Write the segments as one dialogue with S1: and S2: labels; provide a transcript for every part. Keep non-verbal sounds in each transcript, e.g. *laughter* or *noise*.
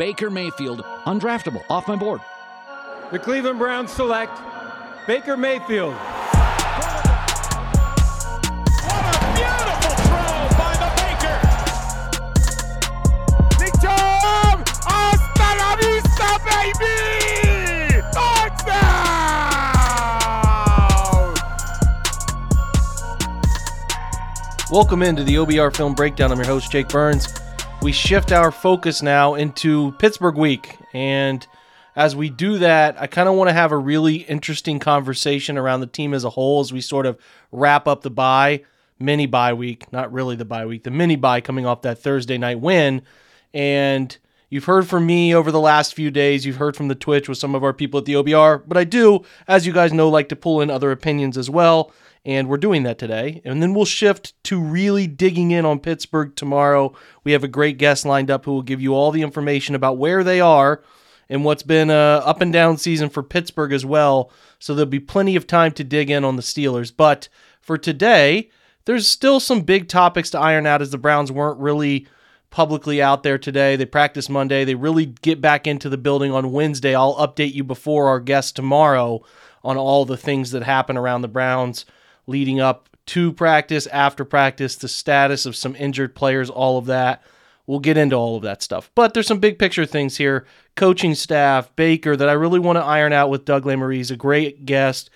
S1: Baker Mayfield, undraftable, off my board.
S2: The Cleveland Browns select Baker Mayfield. What a beautiful throw by the Baker.
S3: Welcome into the OBR Film Breakdown. I'm your host, Jake Burns. We shift our focus now into Pittsburgh week. And as we do that, I kind of want to have a really interesting conversation around the team as a whole as we sort of wrap up the bye, mini bye week, not really the bye week, the mini bye coming off that Thursday night win. And you've heard from me over the last few days. You've heard from the Twitch with some of our people at the OBR. But I do, as you guys know, like to pull in other opinions as well and we're doing that today. And then we'll shift to really digging in on Pittsburgh tomorrow. We have a great guest lined up who will give you all the information about where they are and what's been a up and down season for Pittsburgh as well. So there'll be plenty of time to dig in on the Steelers. But for today, there's still some big topics to iron out as the Browns weren't really publicly out there today. They practice Monday. They really get back into the building on Wednesday. I'll update you before our guest tomorrow on all the things that happen around the Browns leading up to practice, after practice, the status of some injured players, all of that. We'll get into all of that stuff. But there's some big picture things here. Coaching staff, Baker, that I really want to iron out with Doug Lesmerises. He's a great guest.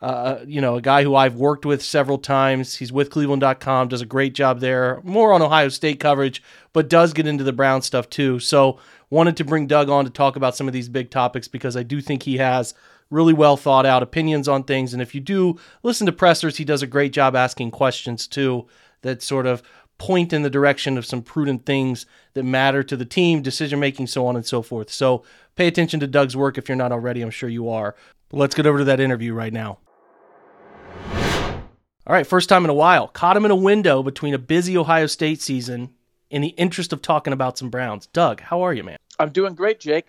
S3: Uh, you know, a guy who I've worked with several times. He's with Cleveland.com, does a great job there. More on Ohio State coverage, but does get into the Brown stuff too. So, wanted to bring Doug on to talk about some of these big topics because I do think he has really well thought out opinions on things. And if you do listen to pressers, he does a great job asking questions too that sort of point in the direction of some prudent things that matter to the team, decision making, so on and so forth. So pay attention to Doug's work if you're not already. I'm sure you are. But let's get over to that interview right now. All right, first time in a while. Caught him in a window between a busy Ohio State season in the interest of talking about some Browns. Doug, how are you, man?
S4: I'm doing great, Jake.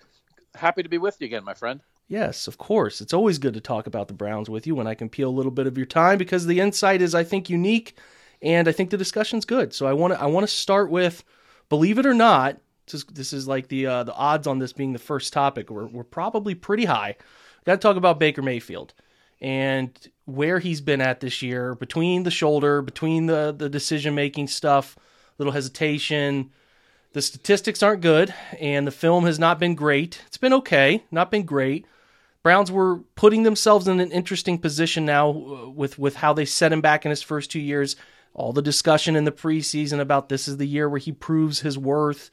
S4: Happy to be with you again, my friend.
S3: Yes, of course. It's always good to talk about the Browns with you when I can peel a little bit of your time because the insight is, I think, unique, and I think the discussion's good. So I want to I want to start with, believe it or not, this is, this is like the uh, the odds on this being the first topic. We're we're probably pretty high. Got to talk about Baker Mayfield and where he's been at this year, between the shoulder, between the the decision making stuff, little hesitation the statistics aren't good and the film has not been great. It's been okay, not been great. Browns were putting themselves in an interesting position now uh, with with how they set him back in his first two years. All the discussion in the preseason about this is the year where he proves his worth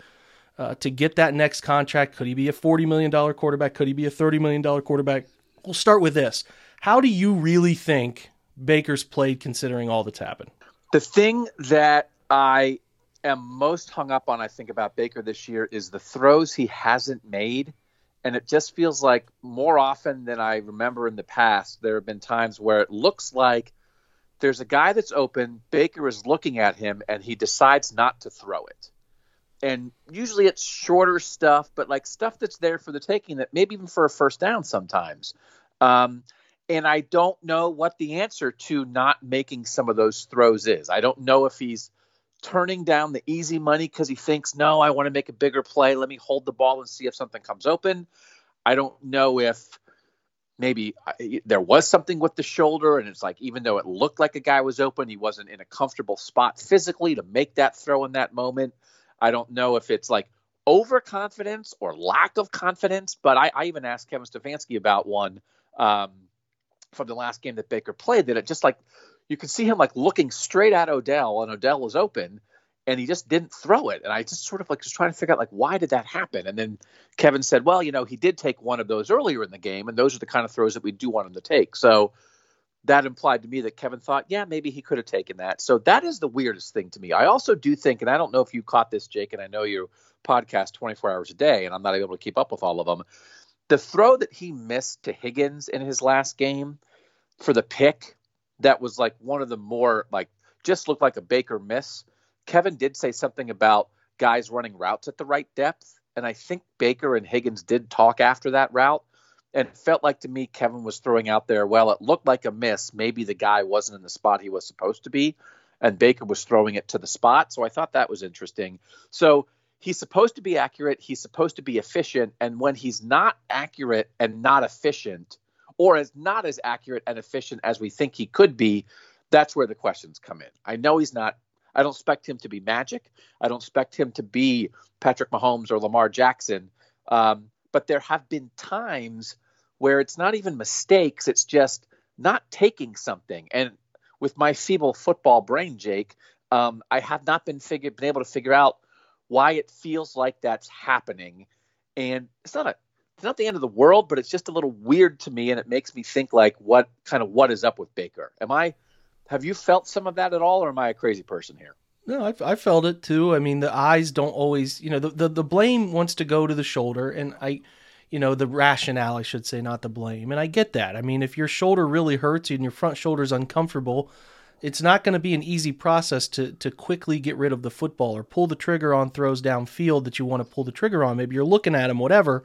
S3: uh, to get that next contract. Could he be a forty million dollar quarterback? Could he be a thirty million dollar quarterback? We'll start with this. How do you really think Baker's played considering all that's happened?
S4: The thing that I am most hung up on, I think, about Baker this year is the throws he hasn't made and it just feels like more often than I remember in the past, there have been times where it looks like there's a guy that's open, Baker is looking at him, and he decides not to throw it. And usually it's shorter stuff, but like stuff that's there for the taking, that maybe even for a first down sometimes. Um, and I don't know what the answer to not making some of those throws is. I don't know if he's turning down the easy money because he thinks, no, I want to make a bigger play. Let me hold the ball and see if something comes open. I don't know if maybe there was something with the shoulder and it's like even though it looked like a guy was open he wasn't in a comfortable spot physically to make that throw in that moment i don't know if it's like overconfidence or lack of confidence but i, I even asked kevin stefanski about one um, from the last game that baker played that it just like you can see him like looking straight at Odell, and Odell was open, and he just didn't throw it. And I just sort of like was trying to figure out like why did that happen? And then Kevin said, well, you know, he did take one of those earlier in the game, and those are the kind of throws that we do want him to take. So that implied to me that Kevin thought, yeah, maybe he could have taken that. So that is the weirdest thing to me. I also do think, and I don't know if you caught this, Jake, and I know you podcast 24 hours a day, and I'm not able to keep up with all of them. The throw that he missed to Higgins in his last game for the pick that was like one of the more like just looked like a Baker miss. Kevin did say something about guys running routes at the right depth, and I think Baker and Higgins did talk after that route. And it felt like to me Kevin was throwing out there, well, it looked like a miss. Maybe the guy wasn't in the spot he was supposed to be, and Baker was throwing it to the spot. So I thought that was interesting. So he's supposed to be accurate, he's supposed to be efficient, and when he's not accurate and not efficient, or as not as accurate and efficient as we think he could be, that's where the questions come in. I know he's not I don't expect him to be magic. I don't expect him to be Patrick Mahomes or Lamar Jackson. Um, but there have been times where it's not even mistakes, it's just not taking something. And with my feeble football brain, Jake, um, I have not been figure, been able to figure out why it feels like that's happening. And it's not a not the end of the world, but it's just a little weird to me, and it makes me think like, what kind of what is up with Baker? Am I have you felt some of that at all, or am I a crazy person here?
S3: No, I, I felt it too. I mean, the eyes don't always, you know, the, the, the blame wants to go to the shoulder, and I, you know, the rationale, I should say, not the blame. And I get that. I mean, if your shoulder really hurts and your front shoulder is uncomfortable, it's not going to be an easy process to to quickly get rid of the football or pull the trigger on throws downfield that you want to pull the trigger on. Maybe you're looking at him, whatever.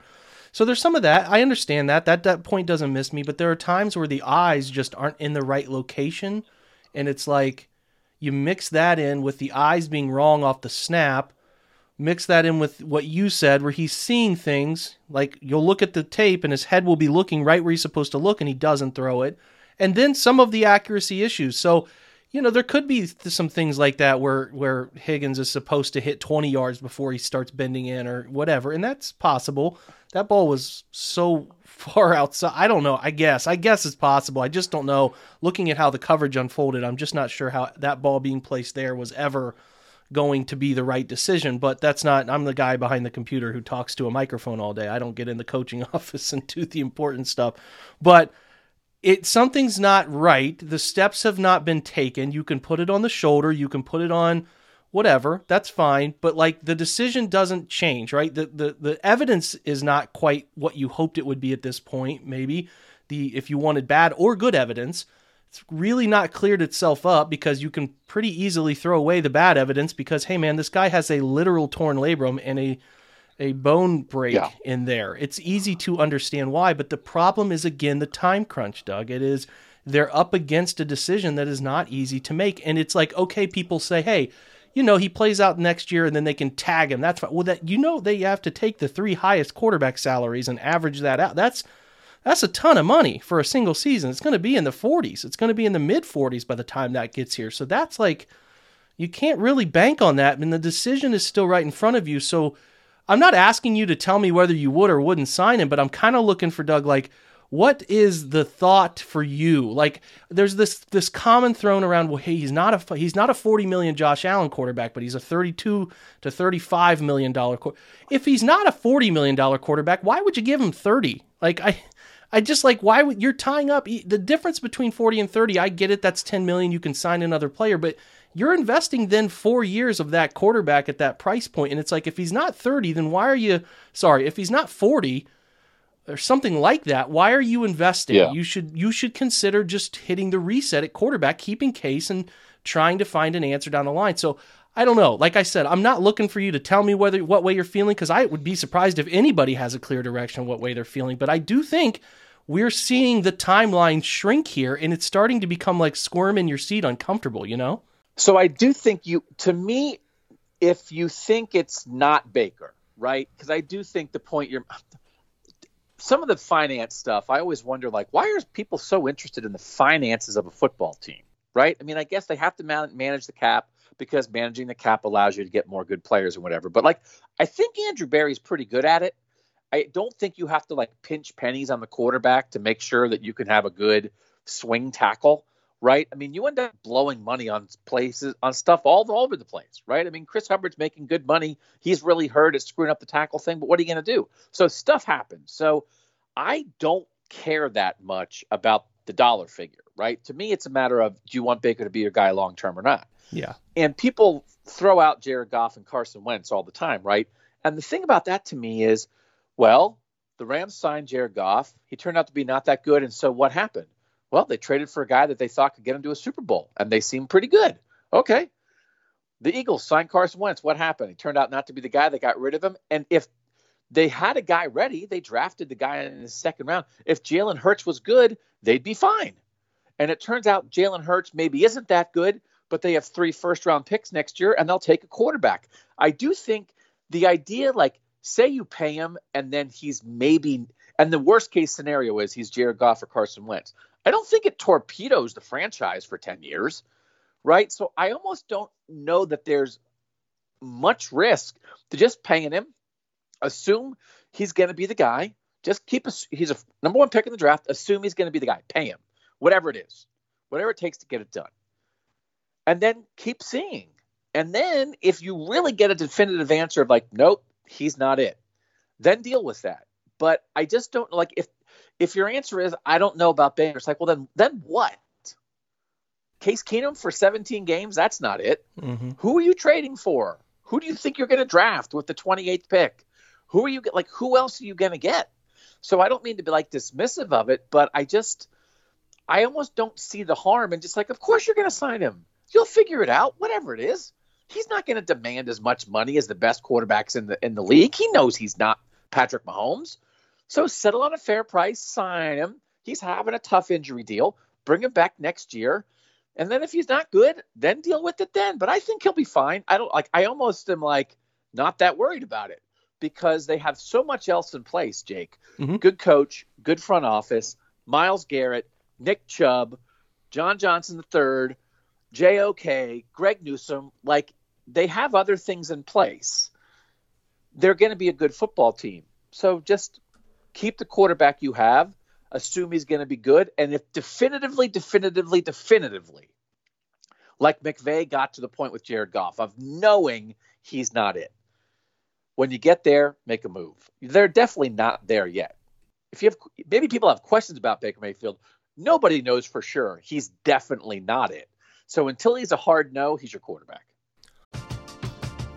S3: So there's some of that. I understand that. That that point doesn't miss me, but there are times where the eyes just aren't in the right location and it's like you mix that in with the eyes being wrong off the snap mix that in with what you said where he's seeing things like you'll look at the tape and his head will be looking right where he's supposed to look and he doesn't throw it and then some of the accuracy issues so you know there could be some things like that where where Higgins is supposed to hit 20 yards before he starts bending in or whatever and that's possible that ball was so *laughs* far outside. I don't know. I guess. I guess it's possible. I just don't know. Looking at how the coverage unfolded, I'm just not sure how that ball being placed there was ever going to be the right decision. But that's not. I'm the guy behind the computer who talks to a microphone all day. I don't get in the coaching *laughs* office and do the important stuff. But it something's not right. The steps have not been taken. You can put it on the shoulder. You can put it on whatever, that's fine. But like the decision doesn't change, right? The the the evidence is not quite what you hoped it would be at this point. Maybe the if you wanted bad or good evidence, it's really not cleared itself up because you can pretty easily throw away the bad evidence because hey man, this guy has a literal torn labrum and a a bone break yeah. in there. It's easy to understand why, but the problem is again the time crunch, Doug. It is they're up against a decision that is not easy to make. And it's like, okay, people say, hey, you know, he plays out next year and then they can tag him. That's fine. Well, that you know they have to take the three highest quarterback salaries and average that out. That's that's a ton of money for a single season. It's going to be in the 40s. It's going to be in the mid 40s by the time that gets here. So that's like you can't really bank on that. And the decision is still right in front of you. So I'm not asking you to tell me whether you would or wouldn't sign him, but I'm kind of looking for Doug like what is the thought for you? Like, there's this this common thrown around. Well, hey, he's not a he's not a 40 million Josh Allen quarterback, but he's a 32 to 35 million dollar. If he's not a 40 million dollar quarterback, why would you give him 30? Like, I. I just like why would you're tying up the difference between 40 and 30 I get it that's 10 million you can sign another player but you're investing then 4 years of that quarterback at that price point and it's like if he's not 30 then why are you sorry if he's not 40 or something like that, why are you investing? Yeah. You should you should consider just hitting the reset at quarterback, keeping case and trying to find an answer down the line. So I don't know. Like I said, I'm not looking for you to tell me whether what way you're feeling because I would be surprised if anybody has a clear direction what way they're feeling. But I do think we're seeing the timeline shrink here, and it's starting to become like squirm in your seat, uncomfortable. You know.
S4: So I do think you. To me, if you think it's not Baker, right? Because I do think the point you're some of the finance stuff, I always wonder like, why are people so interested in the finances of a football team? Right? I mean, I guess they have to man- manage the cap because managing the cap allows you to get more good players and whatever. But like, I think Andrew Berry's pretty good at it. I don't think you have to like pinch pennies on the quarterback to make sure that you can have a good swing tackle right? I mean, you end up blowing money on places on stuff all, all over the place, right? I mean, Chris Hubbard's making good money. He's really hurt at screwing up the tackle thing, but what are you going to do? So stuff happens. So I don't care that much about the dollar figure, right? To me, it's a matter of do you want Baker to be your guy long term or not?
S3: Yeah.
S4: And people throw out Jared Goff and Carson Wentz all the time, right? And the thing about that to me is, well, the Rams signed Jared Goff. He turned out to be not that good. And so what happened? Well, they traded for a guy that they thought could get him to a Super Bowl, and they seemed pretty good. Okay. The Eagles signed Carson Wentz. What happened? He turned out not to be the guy. They got rid of him. And if they had a guy ready, they drafted the guy in the second round. If Jalen Hurts was good, they'd be fine. And it turns out Jalen Hurts maybe isn't that good, but they have three first round picks next year and they'll take a quarterback. I do think the idea like say you pay him and then he's maybe and the worst case scenario is he's Jared Goff or Carson Wentz. I don't think it torpedoes the franchise for 10 years, right? So I almost don't know that there's much risk to just paying him. Assume he's going to be the guy. Just keep he's a number one pick in the draft. Assume he's going to be the guy. Pay him, whatever it is, whatever it takes to get it done, and then keep seeing. And then if you really get a definitive answer of like, nope, he's not it, then deal with that. But I just don't like if if your answer is I don't know about Baker, it's like, well then then what? Case Keenum for 17 games, that's not it. Mm-hmm. Who are you trading for? Who do you think you're going to draft with the 28th pick? Who are you like who else are you going to get? So I don't mean to be like dismissive of it, but I just I almost don't see the harm and just like of course you're going to sign him. You'll figure it out, whatever it is. He's not going to demand as much money as the best quarterbacks in the in the league. He knows he's not Patrick Mahomes. So settle on a fair price, sign him. He's having a tough injury deal. Bring him back next year. And then if he's not good, then deal with it then. But I think he'll be fine. I don't like I almost am like not that worried about it because they have so much else in place, Jake. Mm-hmm. Good coach, good front office, Myles Garrett, Nick Chubb, John Johnson III, JOK, Greg Newsome, like they have other things in place. They're going to be a good football team. So just keep the quarterback you have, assume he's going to be good, and if definitively, definitively, definitively, like McVay got to the point with Jared Goff of knowing he's not it. When you get there, make a move. They're definitely not there yet. If you have maybe people have questions about Baker Mayfield, nobody knows for sure. He's definitely not it. So until he's a hard no, he's your quarterback.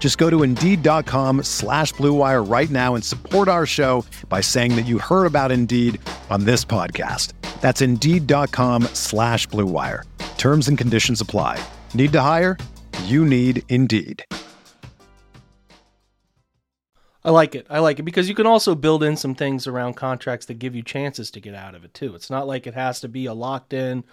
S5: Just go to Indeed.com slash BlueWire right now and support our show by saying that you heard about Indeed on this podcast. That's Indeed.com slash BlueWire. Terms and conditions apply. Need to hire? You need Indeed.
S3: I like it. I like it because you can also build in some things around contracts that give you chances to get out of it too. It's not like it has to be a locked in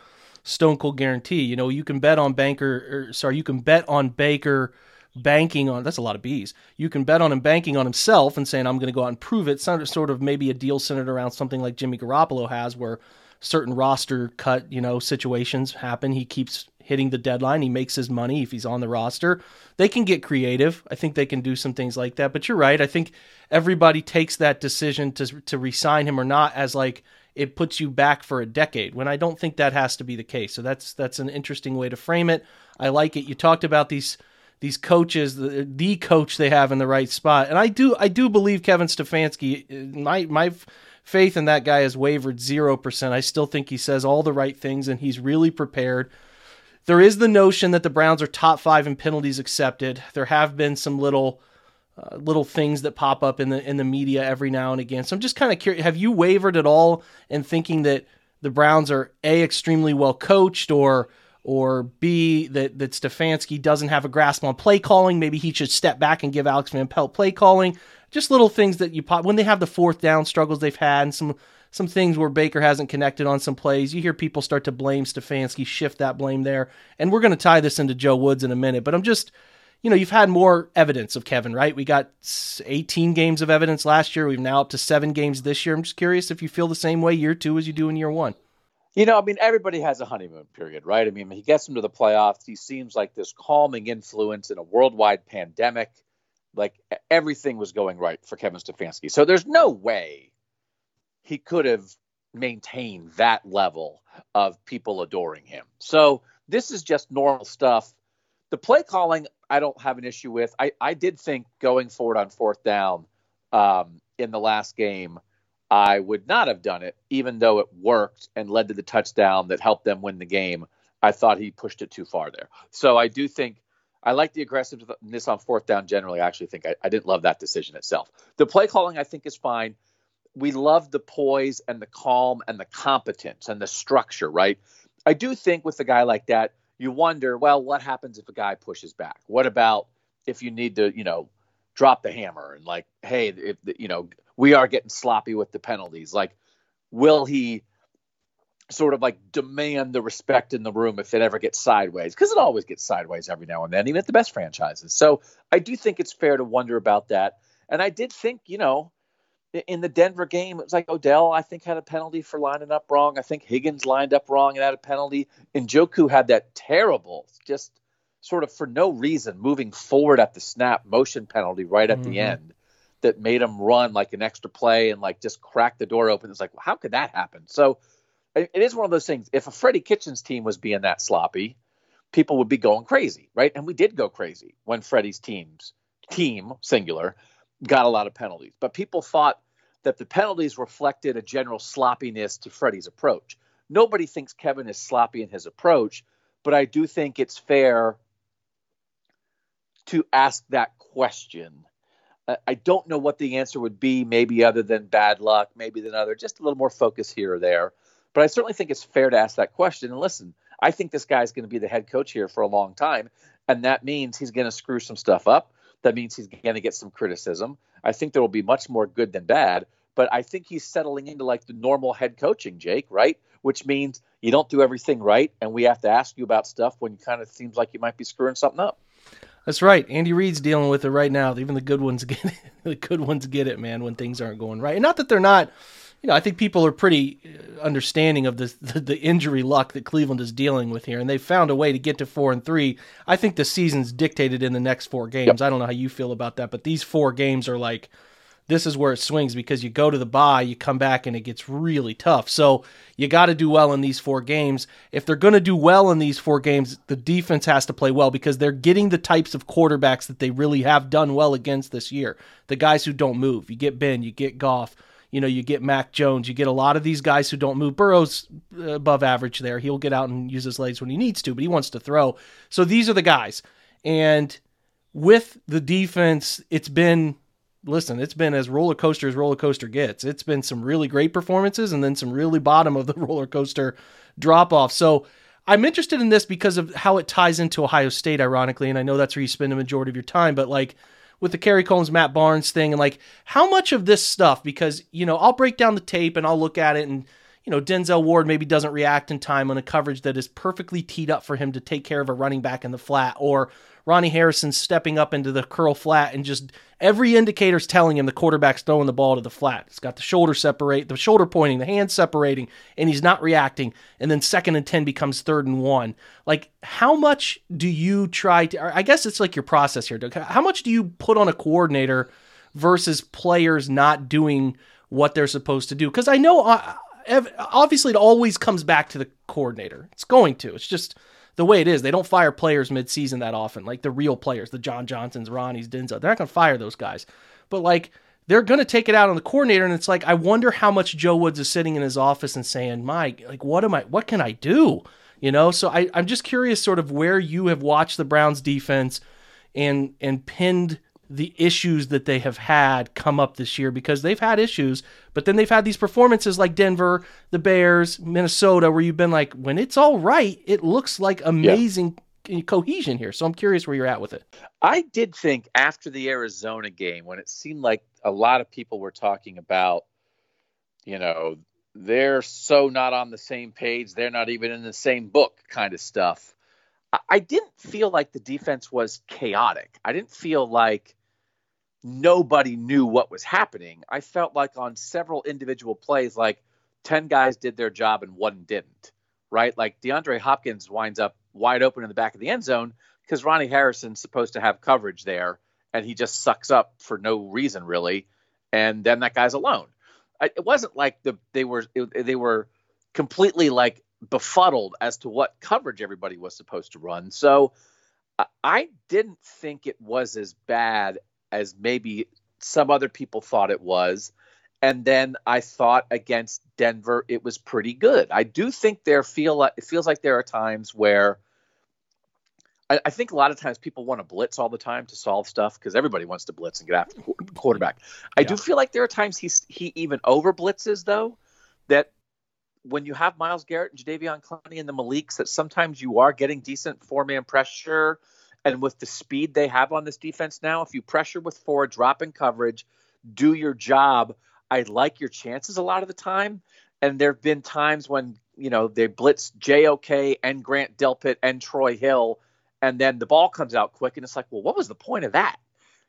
S3: stone cold guarantee. You know, you can bet on Banker or sorry, you can bet on Baker – banking on that's a lot of bees. You can bet on him banking on himself and saying I'm going to go out and prove it. Sort of maybe a deal centered around something like Jimmy Garoppolo has, where certain roster cut you know situations happen. He keeps hitting the deadline. He makes his money if he's on the roster. They can get creative. I think they can do some things like that. But you're right. I think everybody takes that decision to to resign him or not as like it puts you back for a decade when I don't think that has to be the case. So that's that's an interesting way to frame it. I like it. You talked about these these coaches, the, the coach they have in the right spot. And I do I do believe Kevin Stefanski. My my faith in that guy has wavered zero percent. I still think he says all the right things and he's really prepared. There is the notion that the Browns are top five in penalties accepted. There have been some little uh, little things that pop up in the in the media every now and again. So I'm just kind of curious. Have you wavered at all in thinking that the Browns are a extremely well coached or or B that that Stefanski doesn't have a grasp on play calling. Maybe he should step back and give Alex Van Pelt play calling. Just little things that you pop when they have the fourth down struggles they've had and some some things where Baker hasn't connected on some plays. You hear people start to blame Stefanski, shift that blame there. And we're going to tie this into Joe Woods in a minute, but I'm just you know, you've had more evidence of Kevin, right? We got 18 games of evidence last year. We've now up to 7 games this year. I'm just curious if you feel the same way year 2 as you do in year 1.
S4: You know, I mean, everybody has a honeymoon period, right? I mean, he gets into the playoffs. He seems like this calming influence in a worldwide pandemic. Like everything was going right for Kevin Stefanski. So there's no way he could have maintained that level of people adoring him. So this is just normal stuff. The play calling, I don't have an issue with. I, I did think going forward on fourth down um, in the last game, I would not have done it, even though it worked and led to the touchdown that helped them win the game. I thought he pushed it too far there. So I do think I like the aggressiveness on fourth down generally. I actually think I, I didn't love that decision itself. The play calling I think is fine. We love the poise and the calm and the competence and the structure, right? I do think with a guy like that, you wonder, well, what happens if a guy pushes back? What about if you need to, you know, drop the hammer and like, hey, if you know, we are getting sloppy with the penalties. Like, will he sort of like demand the respect in the room if it ever gets sideways? Because it always gets sideways every now and then, even at the best franchises. So I do think it's fair to wonder about that. And I did think, you know, in the Denver game, it was like Odell, I think, had a penalty for lining up wrong. I think Higgins lined up wrong and had a penalty. And Njoku had that terrible, just sort of for no reason, moving forward at the snap motion penalty right at mm-hmm. the end that made him run like an extra play and like just crack the door open. It's like, well, how could that happen? So it is one of those things. If a Freddie Kitchens team was being that sloppy, people would be going crazy, right? And we did go crazy when Freddie's teams team singular got a lot of penalties. But people thought that the penalties reflected a general sloppiness to Freddie's approach. Nobody thinks Kevin is sloppy in his approach, but I do think it's fair to ask that question. I don't know what the answer would be, maybe other than bad luck, maybe than other, just a little more focus here or there. But I certainly think it's fair to ask that question. And listen, I think this guy's going to be the head coach here for a long time. And that means he's going to screw some stuff up. That means he's going to get some criticism. I think there will be much more good than bad. But I think he's settling into like the normal head coaching, Jake, right? Which means you don't do everything right. And we have to ask you about stuff when it kind of seems like you might be screwing something up.
S3: That's right. Andy Reid's dealing with it right now. Even the good ones *laughs* get it. the good ones get it, man, when things aren't going right. And not that they're not you know, I think people are pretty uh, understanding of the, *laughs* the, the injury luck that Cleveland is dealing with here, and they've found a way to get to four and three. I think the season's dictated in the next four games. Yep. I don't know how you feel about that, but these four games are like this is where it swings because you go to the bye, you come back, and it gets really tough. So you got to do well in these four games. If they're going to do well in these four games, the defense has to play well because they're getting the types of quarterbacks that they really have done well against this year. The guys who don't move. You get Ben, you get Goff you know, you get Mac Jones, you get a lot of these guys who don't move. Burrow's above average there. He'll get out and use his legs when he needs to, but he wants to throw. So these are the guys. And with the defense, it's been listen, it's been as roller coaster as roller coaster gets. It's been some really great performances and then some really bottom of the *laughs* roller coaster drop off. So I'm interested in this because of how it ties into Ohio State, ironically, and I know that's where you spend the majority of your time, but like with the Kerry Coombs, Matt Barnes thing, and like how much of this stuff, because, you know, I'll break down the tape and I'll look at it and, you know, Denzel Ward maybe doesn't react in time on a coverage that is perfectly teed up for him to take care of a running back in the flat, or Ronnie Harrison stepping up into the curl flat and just every indicator's telling him the quarterback's throwing the ball to the flat. It's got the shoulder separate, the shoulder pointing, the hand separating, and he's not reacting. And then second and 10 becomes third and one. Like, how much do you try to, I guess it's like your process here, Doug. How much do you put on a coordinator versus players not doing what they're supposed to do? Because I know, uh, uh, obviously, it always comes back to the coordinator. It's going to. It's just, the way it is, they don't fire players mid-season that often, like the real players, the John Johnsons, Ronnie's, Denzel. They're not going to fire those guys, but like they're going to take it out on the coordinator. And it's like I wonder how much Joe Woods is sitting in his office and saying, "Mike, like what am I? What can I do?" You know. So I, I'm just curious, sort of where you have watched the Browns defense and and pinned the issues that they have had come up this year because they've had issues, but then they've had these performances like Denver, the Bears, Minnesota, where you've been like, when it's all right, it looks like amazing yeah. cohesion here. So I'm curious where you're at with it.
S4: I did think after the Arizona game, when it seemed like a lot of people were talking about, you know, they're so not on the same page, they're not even in the same book kind of stuff. I didn't feel like the defense was chaotic. I didn't feel like nobody knew what was happening. I felt like on several individual plays, like 10 guys did their job and one didn't, right? Like DeAndre Hopkins winds up wide open in the back of the end zone because Ronnie Harrison's supposed to have coverage there and he just sucks up for no reason, really. And then that guy's alone. it wasn't like the they were they were completely like befuddled as to what coverage everybody was supposed to run. So I didn't think it was as bad as maybe some other people thought it was. And then I thought against Denver, it was pretty good. I do think there feel like it feels like there are times where I, I think a lot of times people want to blitz all the time to solve stuff because everybody wants to blitz and get after the quarterback. I yeah. do feel like there are times he he even over blitzes though that when you have Myles Garrett and Jadeveon Clowney and the Maliks, that sometimes you are getting decent four man pressure. And with the speed they have on this defense now, if you pressure with four, drop in coverage, do your job, I like your chances a lot of the time. And there have been times when, you know, they blitz JOK and Grant Delpit and Troy Hill, and then the ball comes out quick. And it's like, well, what was the point of that?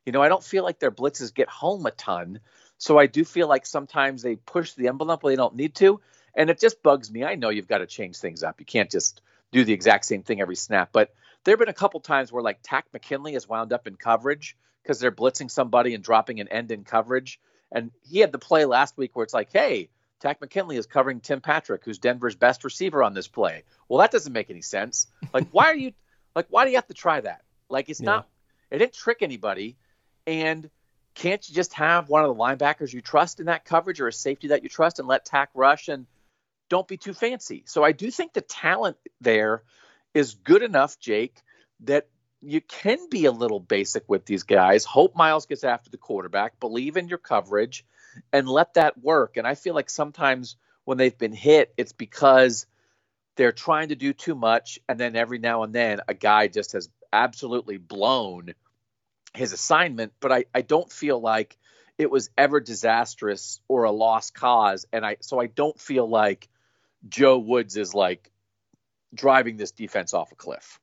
S4: You know, I don't feel like their blitzes get home a ton. So I do feel like sometimes they push the envelope when they don't need to. And it just bugs me. I know you've got to change things up. You can't just do the exact same thing every snap. But there have been a couple times where like Takk McKinley has wound up in coverage because they're blitzing somebody and dropping an end in coverage. And he had the play last week where it's like, hey, Takk McKinley is covering Tim Patrick, who's Denver's best receiver on this play. Well, that doesn't make any sense. Like, why are you *laughs* like why do you have to try that? Like it's yeah. not it didn't trick anybody. And can't you just have one of the linebackers you trust in that coverage or a safety that you trust and let Takk rush and don't be too fancy. So I do think the talent there is good enough, Jake, that you can be a little basic with these guys. Hope Myles gets after the quarterback, believe in your coverage, and let that work. And I feel like sometimes when they've been hit, it's because they're trying to do too much. And then every now and then, a guy just has absolutely blown his assignment. But I, I don't feel like it was ever disastrous or a lost cause. And I, so I don't feel like Joe Woods is like driving this defense off a cliff.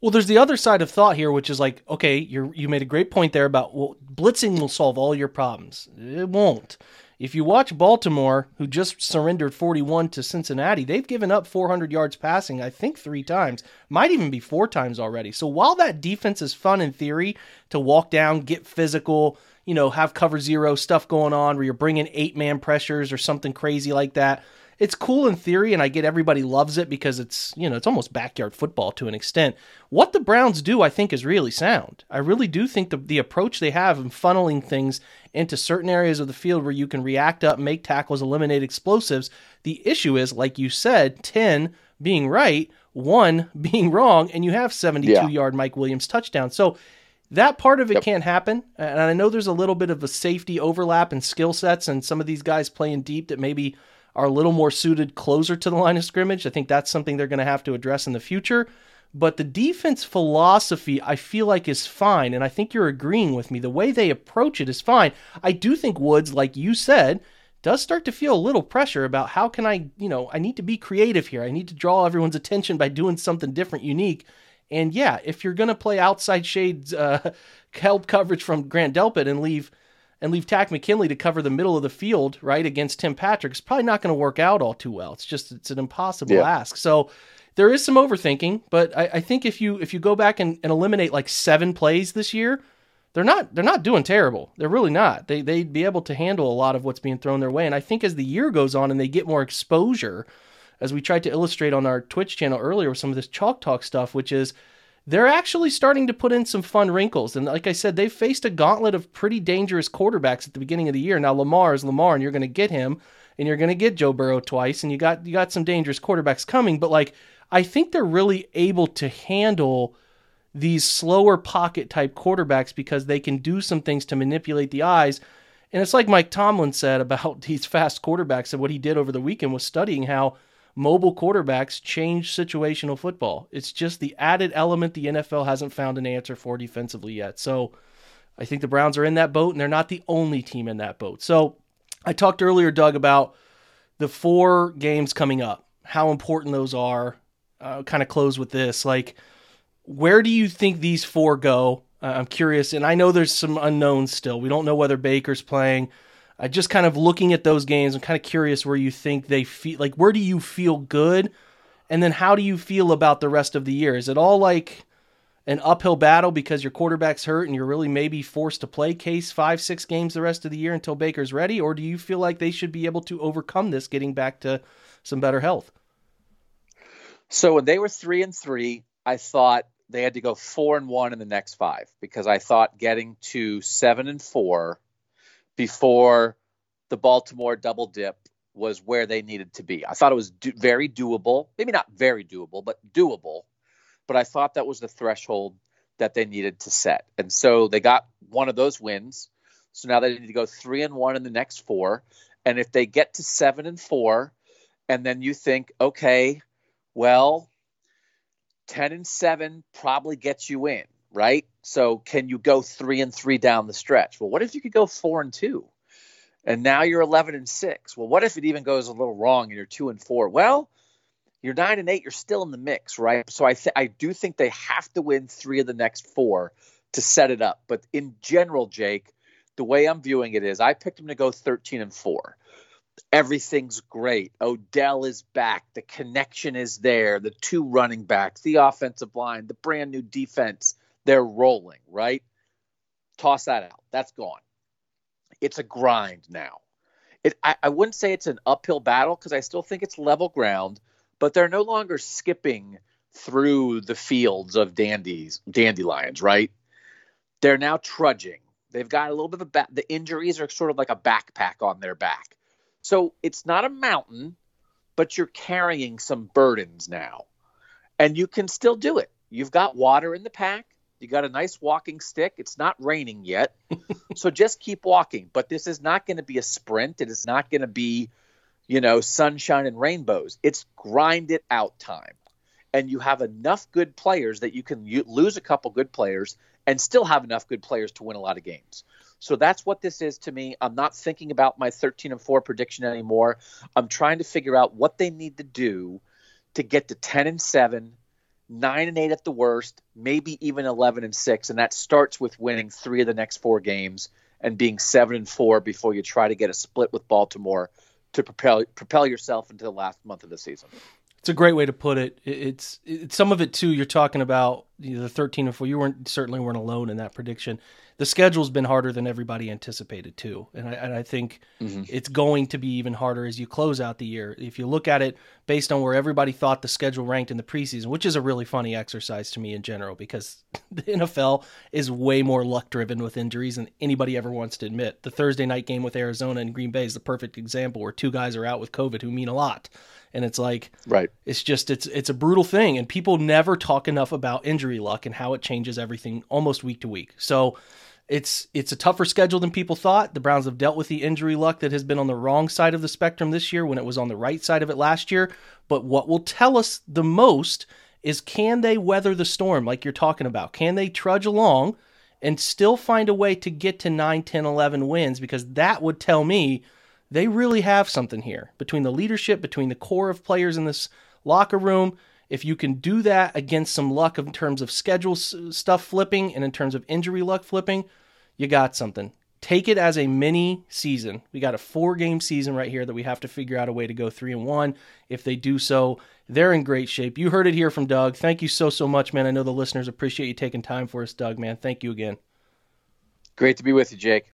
S3: Well, there's the other side of thought here, which is like, okay, you you made a great point there about well, blitzing will solve all your problems. It won't. If you watch Baltimore, who just surrendered 41 to Cincinnati, they've given up 400 yards passing, I think three times, might even be four times already. So while that defense is fun in theory to walk down, get physical, you know, have cover zero stuff going on where you're bringing eight man pressures or something crazy like that it's cool in theory, and I get everybody loves it because it's you know it's almost backyard football to an extent. What the Browns do, I think, is really sound. I really do think the the approach they have in funneling things into certain areas of the field where you can react up, make tackles, eliminate explosives. The issue is, like you said, ten being right, one *laughs* being wrong, and you have 72 yeah. yard Mike Williams touchdown. So that part of it yep. can't happen. And I know there's a little bit of a safety overlap and skill sets, and some of these guys playing deep that maybe are a little more suited closer to the line of scrimmage. I think that's something they're going to have to address in the future. But the defense philosophy, I feel like, is fine. And I think you're agreeing with me. The way they approach it is fine. I do think Woods, like you said, does start to feel a little pressure about how can I, you know, I need to be creative here. I need to draw everyone's attention by doing something different, unique. And yeah, if you're going to play outside shades uh, *laughs* help coverage from Grant Delpit and leave and leave Takk McKinley to cover the middle of the field, right, against Tim Patrick, it's probably not going to work out all too well. It's just it's an impossible yeah. ask. So there is some overthinking, but I, I, think if you if you go back and, and eliminate like seven plays this year, they're not they're not doing terrible. They're really not. They they'd be able to handle a lot of what's being thrown their way. And I think as the year goes on and they get more exposure, as we tried to illustrate on our Twitch channel earlier with some of this chalk talk stuff, which is they're actually starting to put in some fun wrinkles. And like I said, they've faced a gauntlet of pretty dangerous quarterbacks at the beginning of the year. Now Lamar is Lamar, and you're going to get him, and you're going to get Joe Burrow twice, and you got you got some dangerous quarterbacks coming. But like, I think they're really able to handle these slower pocket type quarterbacks because they can do some things to manipulate the eyes. And it's like Mike Tomlin said about *laughs* these fast quarterbacks and what he did over the weekend was studying how mobile quarterbacks change situational football. It's just the added element the NFL hasn't found an answer for defensively yet. So I think the Browns are in that boat, and they're not the only team in that boat. So I talked earlier, Doug, about the four games coming up, how important those are. Kind of close with this. Like, where do you think these four go? Uh, I'm curious, and I know there's some unknowns still. We don't know whether Baker's playing. I uh, just kind of looking at those games, I'm kind of curious where you think they feel like where do you feel good, and then how do you feel about the rest of the year? Is it all like an uphill battle because your quarterback's hurt and you're really maybe forced to play Case five, six games the rest of the year until Baker's ready? Or do you feel like they should be able to overcome this getting back to some better health?
S4: So when they were three and three, I thought they had to go four and one in the next five because I thought getting to seven and four before the Baltimore double dip was where they needed to be. I thought it was do- very doable, maybe not very doable, but doable but I thought that was the threshold that they needed to set. And so they got one of those wins. So now they need to go three and one in the next four. And if they get to seven and four, and then you think, okay, well, 10 and seven probably gets you in, right? So can you go three and three down the stretch? Well, what if you could go four and two? And now you're 11 and six. Well, what if it even goes a little wrong and you're two and four? Well, you're nine and eight, you're still in the mix, right? So I th- I do think they have to win three of the next four to set it up. But in general, Jake, the way I'm viewing it is I picked them to go 13 and four. Everything's great. Odell is back. The connection is there. The two running backs, the offensive line, the brand new defense, they're rolling, right? Toss that out. That's gone. It's a grind now. It, I, I wouldn't say it's an uphill battle because I still think it's level ground but they're no longer skipping through the fields of dandies, dandelions, right? They're now trudging. They've got a little bit of a back. The injuries are sort of like a backpack on their back. So it's not a mountain, but you're carrying some burdens now. And you can still do it. You've got water in the pack. You got a nice walking stick. It's not raining yet. *laughs* so just keep walking. But this is not going to be a sprint. It is not going to be you know, sunshine and rainbows. It's grind it out time. And you have enough good players that you can lose a couple good players and still have enough good players to win a lot of games. So that's what this is to me. I'm not thinking about my 13 and 4 prediction anymore. I'm trying to figure out what they need to do to get to 10 and 7, 9 and 8 at the worst, maybe even 11 and 6 and that starts with winning 3 of the next 4 games and being 7 and 4 before you try to get a split with Baltimore to propel propel yourself into the last month of the season.
S3: It's a great way to put it. It's, it's some of it too. You're talking about you know, the 13 and four. You weren't certainly weren't alone in that prediction. The schedule's been harder than everybody anticipated too, and I, and I think mm-hmm. it's going to be even harder as you close out the year. If you look at it based on where everybody thought the schedule ranked in the preseason, which is a really funny exercise to me in general, because *laughs* the NFL is way more luck driven with injuries than anybody ever wants to admit. The Thursday night game with Arizona and Green Bay is the perfect example where two guys are out with COVID who mean a lot and it's like
S4: right.
S3: it's just it's it's a brutal thing. And people never talk enough about injury luck and how it changes everything almost week to week. So it's it's a tougher schedule than people thought. The browns have dealt with the injury luck that has been on the wrong side of the spectrum this year when it was on the right side of it last year. But what will tell us the most is can they weather the storm like you're talking about? Can they trudge along and still find a way to get to 9 10 11 wins? Because that would tell me they really have something here between the leadership, between the core of players in this locker room. If you can do that against some luck in terms of schedule stuff flipping and in terms of injury luck flipping, you got something. Take it as a mini season. We got a four game season right here that we have to figure out a way to go three and one. If they do so, they're in great shape. You heard it here from Doug. Thank you so, so much, man. I know the listeners appreciate you taking time for us, Doug, man. Thank you again.
S4: Great to be with you, Jake.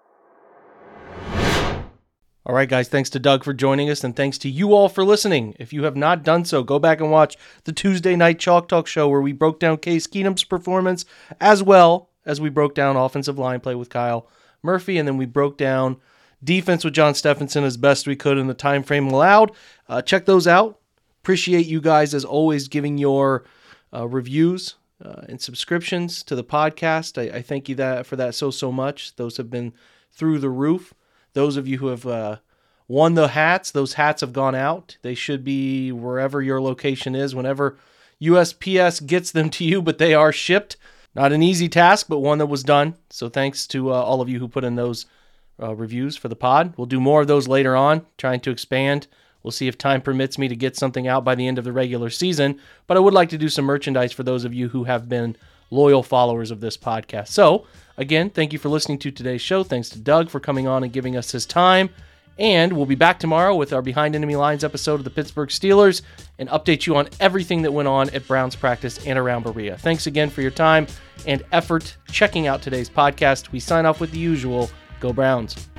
S3: All right, guys, thanks to Doug for joining us, and thanks to you all for listening. If you have not done so, go back and watch the Tuesday night Chalk Talk show where we broke down Case Keenum's performance as well as we broke down offensive line play with Kyle Murphy, and then we broke down defense with John Stephenson as best we could in the time frame allowed. Uh, check those out. Appreciate you guys as always giving your uh, reviews uh, and subscriptions to the podcast. I, I thank you that for that so so much. Those have been through the roof. Those of you who have uh, won the hats, those hats have gone out. They should be wherever your location is whenever USPS gets them to you, but they are shipped. Not an easy task, but one that was done. So thanks to uh, all of you who put in those uh, reviews for the pod. We'll do more of those later on, trying to expand. We'll see if time permits me to get something out by the end of the regular season. But I would like to do some merchandise for those of you who have been loyal followers of this podcast. So Again, thank you for listening to today's show. Thanks to Doug for coming on and giving us his time. And we'll be back tomorrow with our Behind Enemy Lines episode of the Pittsburgh Steelers and update you on everything that went on at Browns practice and around Berea. Thanks again for your time and effort checking out today's podcast. We sign off with the usual Go Browns.